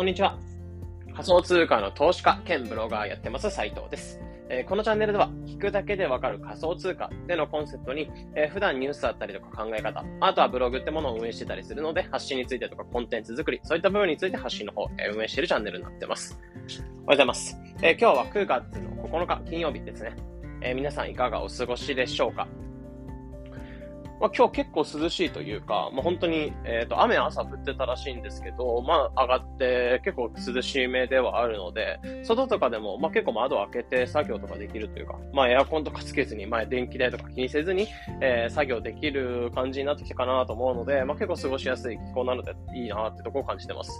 こんにちは。仮想通貨の投資家兼ブロガーやってます斉藤です。えー、このチャンネルでは、聞くだけでわかる仮想通貨でのコンセプトに、えー、普段ニュースだったりとか考え方、あとはブログってものを運営してたりするので、発信についてとかコンテンツ作り、そういった部分について発信の方、えー、運営しているチャンネルになってます。おはようございます。え今日は9月の9日金曜日ですね。え皆さんいかがお過ごしでしょうか？まあ、今日結構涼しいというか、まあ、本当に、えっ、ー、と、雨朝降ってたらしいんですけど、まあ、上がって結構涼しめではあるので、外とかでも、まあ、結構窓を開けて作業とかできるというか、まあ、エアコンとかつけずに、まあ、電気代とか気にせずに、えー、作業できる感じになってきたかなと思うので、まあ、結構過ごしやすい気候なのでいいなってとこを感じてます。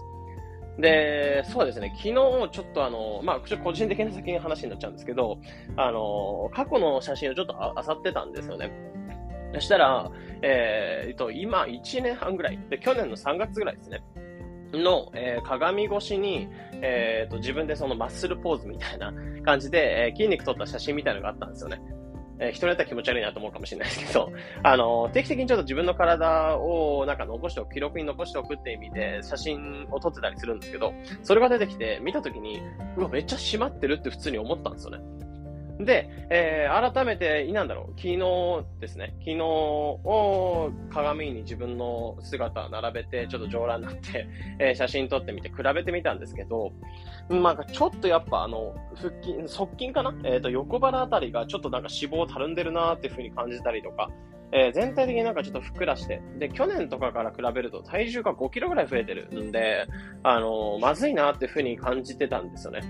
で、そうですね、昨日ちょっとあの、まあ、ちょ個人的な先に話になっちゃうんですけど、あの、過去の写真をちょっとあさってたんですよね。そしたら、えー、と、今1年半ぐらい、で、去年の3月ぐらいですね。の、えー、鏡越しに、えーと、自分でそのマッスルポーズみたいな感じで、えー、筋肉撮った写真みたいなのがあったんですよね。えー、人によっては気持ち悪いなと思うかもしれないですけど、あの定期的にちょっと自分の体をなんか残しておく、記録に残しておくって意味で写真を撮ってたりするんですけど、それが出てきて見たときに、うわ、めっちゃ締まってるって普通に思ったんですよね。で、えー、改めて、なんだろう、昨日ですね、昨日を鏡に自分の姿並べて、ちょっと上乱になって、えー、写真撮ってみて、比べてみたんですけど、なんかちょっとやっぱあの、腹筋、側筋かな？えっ、ー、と、横腹あたりがちょっとなんか脂肪たるんでるなーっていう風に感じたりとか、えー、全体的になんかちょっとふっくらして、で、去年とかから比べると体重が5キロぐらい増えてるんで、あのー、まずいなっていう風に感じてたんですよね。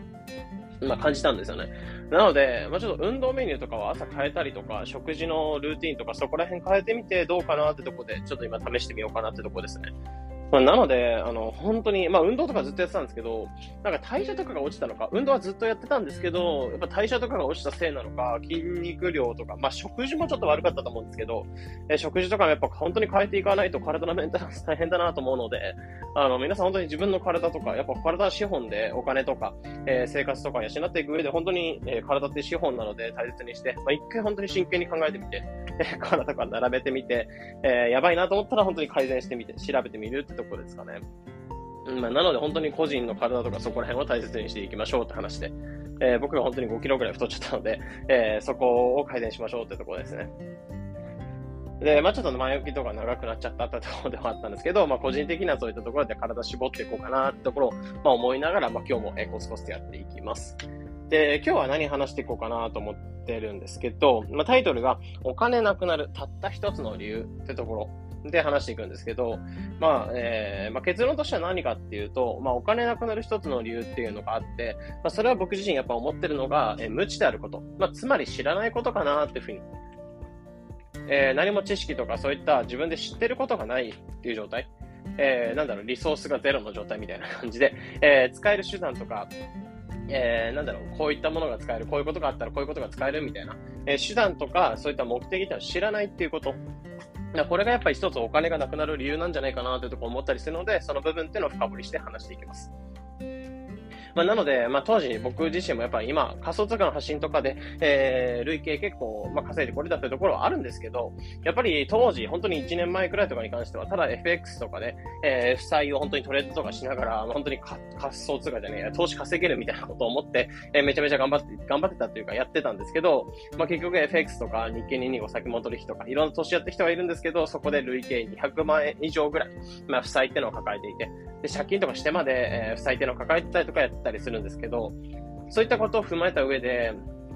まあ、感じたんですよね。なので、まあ、ちょっと運動メニューとかは朝変えたりとか、食事のルーティンとかそこら辺変えてみてどうかなってとこで、ちょっと今試してみようかなってとこですね。まあ、なので、あの、本当に、まあ、運動とかずっとやってたんですけど、なんか代謝とかが落ちたのか、運動はずっとやってたんですけど、やっぱ代謝とかが落ちたせいなのか、筋肉量とか、まあ、食事もちょっと悪かったと思うんですけど、え食事とかもやっぱ本当に変えていかないと体のメンテナンス大変だなと思うので、あの、皆さん本当に自分の体とか、やっぱ体は資本でお金とか、えー、生活とか養っていく上で本当に、えー、体って資本なので大切にして、まあ、一回本当に真剣に考えてみて、えー、体とか並べてみて、え、やばいなと思ったら本当に改善してみて、調べてみるってところですかね。まあ、なので本当に個人の体とかそこら辺を大切にしていきましょうって話で、えー、僕が本当に5キロぐらい太っちゃったので、えー、そこを改善しましょうってところですね。で、まあちょっと前置きとか長くなっちゃったってところではあったんですけど、まあ個人的なそういったところで体絞っていこうかなってところを、まあ思いながら、まあ今日もコツコツとやっていきます。で、今日は何話していこうかなと思ってるんですけど、まあタイトルがお金なくなるたった一つの理由ってところで話していくんですけど、まあ、えー、まあ、結論としては何かっていうと、まあ、お金なくなる一つの理由っていうのがあって、まあ、それは僕自身やっぱ思ってるのが、えー、無知であること。まあ、つまり知らないことかなっていうふうに。えー、何も知識とかそういった自分で知ってることがないっていう状態。えー、なんだろう、リソースがゼロの状態みたいな感じで、えー、使える手段とか、えー、なんだろう、こういったものが使える、こういうことがあったらこういうことが使えるみたいな、えー、手段とか、そういった目的っては知らないっていうこと。これがやっぱり一つお金がなくなる理由なんじゃないかなというところを思ったりするので、その部分っていうのを深掘りして話していきます。まあ、なので、まあ、当時僕自身もやっぱり今、仮想通貨の発信とかで、えー、累計結構、まあ、稼いでこれだってところはあるんですけど、やっぱり当時、本当に1年前くらいとかに関しては、ただ FX とかで、えー、負債を本当にトレードとかしながら、まあ、本当に仮想通貨じゃねえ、投資稼げるみたいなことを思って、えー、めちゃめちゃ頑張って、頑張ってたっていうかやってたんですけど、まあ、結局 FX とか日経225先物取引とか、いろんな投資やってる人がいるんですけど、そこで累計200万円以上ぐらい、まあ、負債っていうのを抱えていて、で、借金とかしてまで、えー、負債っていうのを抱えてたりとかやったりするんですけど、そういったことを踏まえた上で、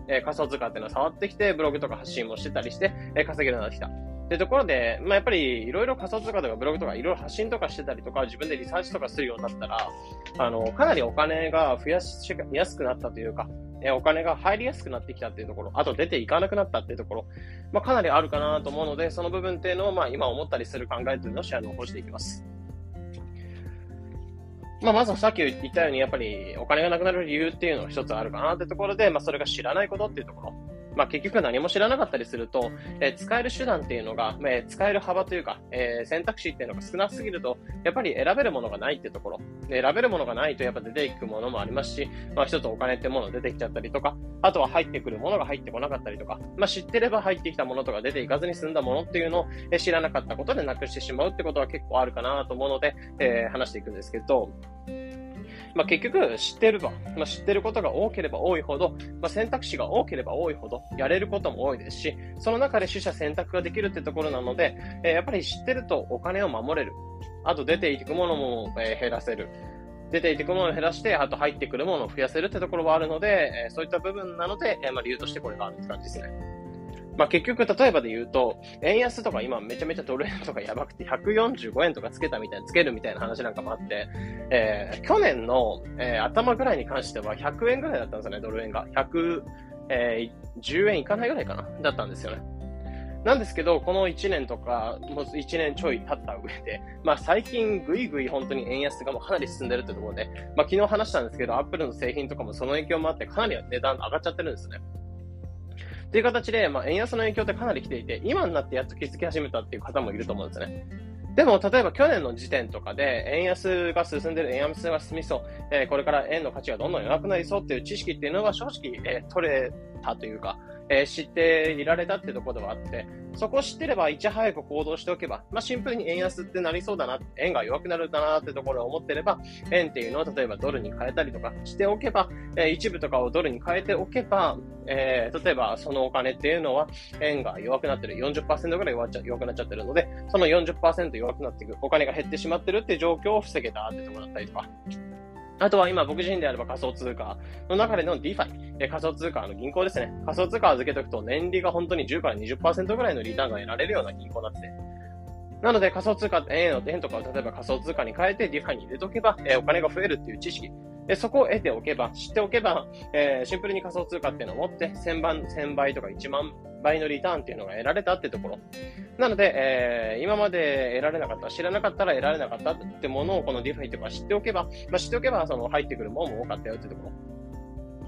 えー、仮想通貨っていうのを触ってきて、ブログとか発信もしてたりして、えー、稼げるようになってきた。ってところで、まあ、やっぱりいろいろ仮想通貨とかブログとかいろいろ発信とかしてたりとか、自分でリサーチとかするようになったら、あの、かなりお金が増やしやすくなったというか、えお金が入りやすくなってきたっていうところ、あと出ていかなくなったっていうところ、まあ、かなりあるかなと思うので、その部分っていうのを、まあ、今思ったりする考えというのをシェアの方していきます。まあ、まずさっき言ったように、やっぱりお金がなくなる理由っていうのが一つあるかなってところで、まあ、それが知らないことっていうところ。まあ、結局何も知らなかったりすると、えー、使える手段っていうのが、えー、使える幅というか、えー、選択肢っていうのが少なすぎると、やっぱり選べるものがないってところ。選べるものがないとやっぱ出ていくものもありますし、まあ、一つお金ってもの出てきちゃったりとか、あとは入ってくるものが入ってこなかったりとか、まあ、知ってれば入ってきたものとか出ていかずに済んだものっていうのを、え知らなかったことでなくしてしまうってことは結構あるかなと思うので、え話していくんですけど、まあ、結局知ってるば、まあ、知ってることが多ければ多いほど、まあ、選択肢が多ければ多いほど、やれることも多いですし、その中で取捨選択ができるってところなので、えー、やっぱり知ってるとお金を守れる。あと出ていくものも、えー、減らせる。出ていくものを減らして、あと入ってくるものを増やせるってところはあるので、えー、そういった部分なので、えー、まあ、理由としてこれがあるって感じですね。まあ、結局、例えばで言うと、円安とか今めちゃめちゃドル円とかやばくて145円とかつけたみたいな、つけるみたいな話なんかもあって、えー、去年の、えー、頭ぐらいに関しては100円ぐらいだったんですよね、ドル円が。110、えー、円いかないぐらいかなだったんですよね。なんですけど、この1年とか、もう1年ちょい経った上で、まあ最近ぐいぐい本当に円安がもうかなり進んでるってところで、まあ昨日話したんですけど、アップルの製品とかもその影響もあってかなり値段上がっちゃってるんですね。っていう形で、まあ円安の影響ってかなり来ていて、今になってやっと気づき始めたっていう方もいると思うんですね。でも、例えば去年の時点とかで、円安が進んでる、円安が進みそう、えー、これから円の価値がどんどん弱くなりそうっていう知識っていうのが正直、えー、取れたというか、えー、知っていられたってところではあって、そこ知ってればいち早く行動しておけば、まあ、シンプルに円安ってなりそうだな、円が弱くなるだなってところを思ってれば、円っていうのを例えばドルに変えたりとかしておけば、えー、一部とかをドルに変えておけば、えー、例えばそのお金っていうのは円が弱くなってる、40%ぐらい弱っちゃ弱くなっちゃってるので、その40%弱くなっていく、お金が減ってしまってるって状況を防げたってところだったりとか、あとは今僕自身であれば仮想通貨の中での DeFi、え仮想通貨の銀行ですね。仮想通貨預けておくと年利が本当に10から20%ぐらいのリターンが得られるような銀行になって。なので仮想通貨、円の円とかを例えば仮想通貨に変えて DeFi に入れとけば、えお金が増えるっていう知識。で、そこを得ておけば、知っておけば、えー、シンプルに仮想通貨っていうのを持って、千万、千倍、とか一万倍のリターンっていうのが得られたってところ。なので、えー、今まで得られなかった、知らなかったら得られなかったってものをこの DeFi とか知っておけば、まあ、知っておけば、その入ってくるものも多かったよってところ。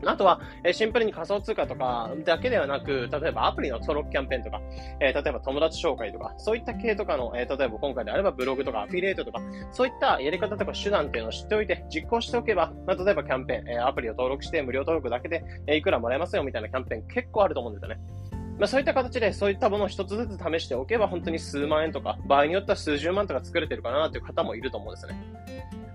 あとは、え、シンプルに仮想通貨とかだけではなく、例えばアプリの登録キャンペーンとか、え、例えば友達紹介とか、そういった系とかの、え、例えば今回であればブログとかアフィリエイトとか、そういったやり方とか手段っていうのを知っておいて、実行しておけば、まあ、例えばキャンペーン、えアプリを登録して無料登録だけで、えいくらもらえますよみたいなキャンペーン結構あると思うんですよね。まあ、そういった形で、そういったものを一つずつ試しておけば、本当に数万円とか、場合によっては数十万とか作れてるかなという方もいると思うんですね。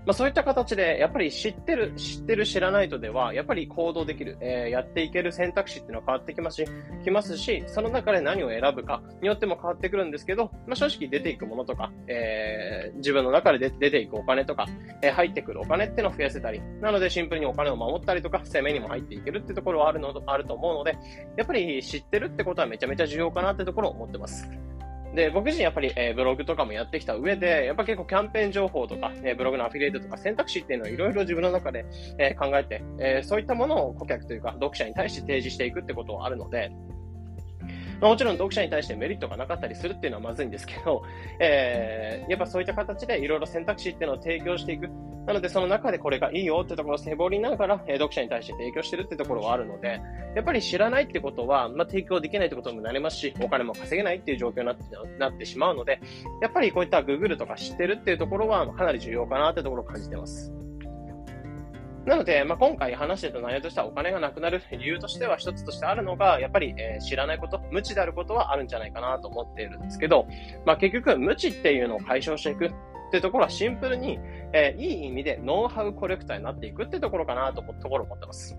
まあ、そういった形で、やっぱり知ってる、知ってる、知らないとでは、やっぱり行動できる、えー、やっていける選択肢っていうのは変わってきますし、きますし、その中で何を選ぶかによっても変わってくるんですけど、まあ、正直出ていくものとか、えー、自分の中で出ていくお金とか、えー、入ってくるお金っていうのを増やせたり、なのでシンプルにお金を守ったりとか、攻めにも入っていけるってところはあるの、あると思うので、やっぱり知ってるってことはめちゃめちゃ重要かなってところを思ってます。で、僕自身やっぱり、えー、ブログとかもやってきた上で、やっぱ結構キャンペーン情報とか、えー、ブログのアフィリエイトとか選択肢っていうのをいろいろ自分の中で、えー、考えて、えそういったものを顧客というか読者に対して提示していくってことはあるので、まあ、もちろん読者に対してメリットがなかったりするっていうのはまずいんですけど、えー、やっぱそういった形でいろいろ選択肢っていうのを提供していく。なのでその中でこれがいいよってところを絞りながら、えー、読者に対して提供してるってところはあるので、やっぱり知らないってことは、まあ、提供できないってことにもなりますし、お金も稼げないっていう状況になってなってしまうので、やっぱりこういった Google とか知ってるっていうところはかなり重要かなってところを感じてます。なので、まあ、今回話してた内容としてはお金がなくなる理由としては一つとしてあるのが、やっぱり、えー、知らないこと、無知であることはあるんじゃないかなと思っているんですけど、まあ、結局無知っていうのを解消していくっていうところはシンプルに、えー、いい意味でノウハウコレクターになっていくっていうところかなとところ思ってます。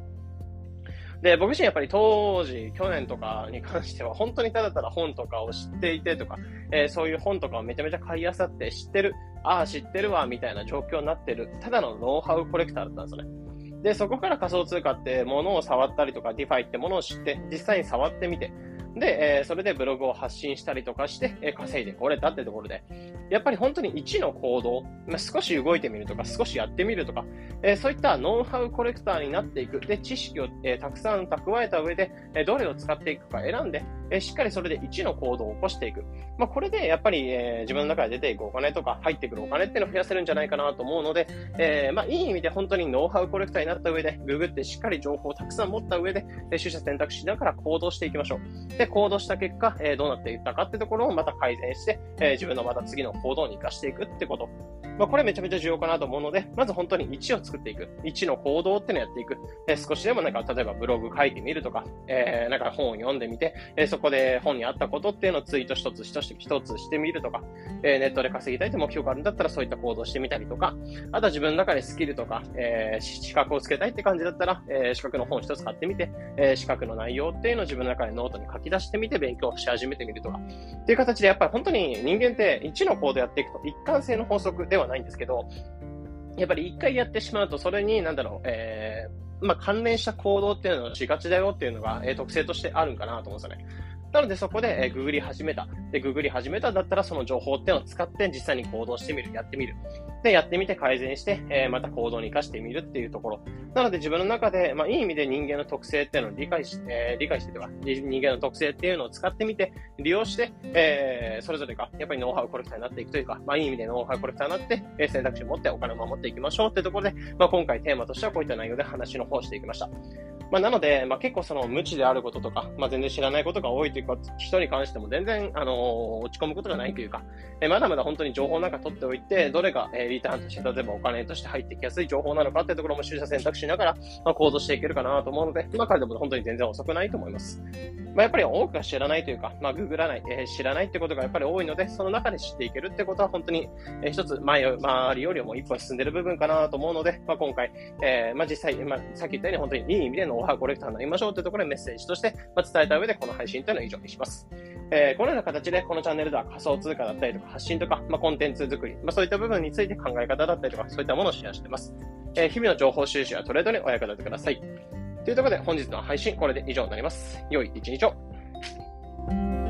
で、僕自身やっぱり当時、去年とかに関しては、本当にただただ本とかを知っていてとか、えー、そういう本とかをめちゃめちゃ買いあさって知ってる、ああ、知ってるわ、みたいな状況になってる、ただのノウハウコレクターだったんですよね。で、そこから仮想通貨ってものを触ったりとか、 DeFi ってものを知って、実際に触ってみて、で、えー、それでブログを発信したりとかして、えー、稼いでこれたってところで、やっぱり本当に1の行動、まあ、少し動いてみるとか、少しやってみるとか、えー、そういったノウハウコレクターになっていく。で、知識を、えたくさん蓄えた上で、えどれを使っていくか選んで、えしっかりそれで1の行動を起こしていく。まあ、これでやっぱり、え自分の中で出ていくお金とか、入ってくるお金っていうのを増やせるんじゃないかなと思うので、えまあ、いい意味で本当にノウハウコレクターになった上で、ググってしっかり情報をたくさん持った上で、え取捨選択しながら行動していきましょう。で、行動した結果、えー、どうなっていったかってところをまた改善して、え、自分のまた次の行動に活かしていくってこと。まあ、これめちゃめちゃ重要かなと思うので、まず本当に1を作っていく。1の行動っていうのをやっていく。え、少しでもなんか、例えばブログ書いてみるとか、えー、なんか本を読んでみて、え、そこで本にあったことっていうのをツイート一つ一つ一つしてみるとか、えー、ネットで稼ぎたいって目標があるんだったらそういった行動してみたりとか、あとは自分の中でスキルとか、えー、資格をつけたいって感じだったら、えー、資格の本一つ買ってみて、えー、資格の内容っていうのを自分の中でノートに書き出してみて勉強し始めてみるとか、っていう形でやっぱり本当に人間って1の行動やっていくと一貫性の法則ではないんですけど、やっぱり一回やってしまうと、それに、なんだろう、えー、まあ、関連した行動っていうのをしがちだよっていうのが、えー、特性としてあるんかなと思うんですよね。なのでそこで、えー、ググり始めた。で、ググり始めただったらその情報っていうのを使って実際に行動してみる、やってみる。で、やってみて改善して、えー、また行動に活かしてみるっていうところ。なので自分の中で、まあ、いい意味で人間の特性っていうのを理解して、えー、理解してとか、人間の特性っていうのを使ってみて、利用して、えー、それぞれが、やっぱりノウハウコレクターになっていくというか、まあ、いい意味でノウハウコレクターになって、えー、選択肢を持ってお金を守っていきましょうっていうところで、まあ、今回テーマとしてはこういった内容で話の方をしていきました。まあ、なので、まあ、結構その無知であることとか、まあ、全然知らないことが多いというか、人に関しても全然、あのー、落ち込むことがないというか、えー、まだまだ本当に情報なんか取っておいて、どれが、えー、リターンとして、例えばお金として入ってきやすい情報なのかっていうところも取捨選択しながら、まあ、行動していけるかなと思うので、今からでも本当に全然遅くないと思います。まあ、やっぱり多くが知らないというか、まあ、ググらない、えー、知らないってことがやっぱり多いので、その中で知っていけるってことは本当に、えー、一つ前、周りよりも一歩進んでる部分かなと思うので、まあ、今回、えー、まあ、実際、まあ、さっき言ったように本当にいい意味でのオファーコレクターになりましょうというところでメッセージとして、まあ伝えた上でこの配信というのを以上にします。えー、このような形でこのチャンネルでは仮想通貨だったりとか発信とか、まあ、コンテンツ作り、まあ、そういった部分について考え方だったりとか、そういったものをシェアしています。えー、日々の情報収集やトレードにお役立てください。というところで本日の配信これで以上になります。良い一日を。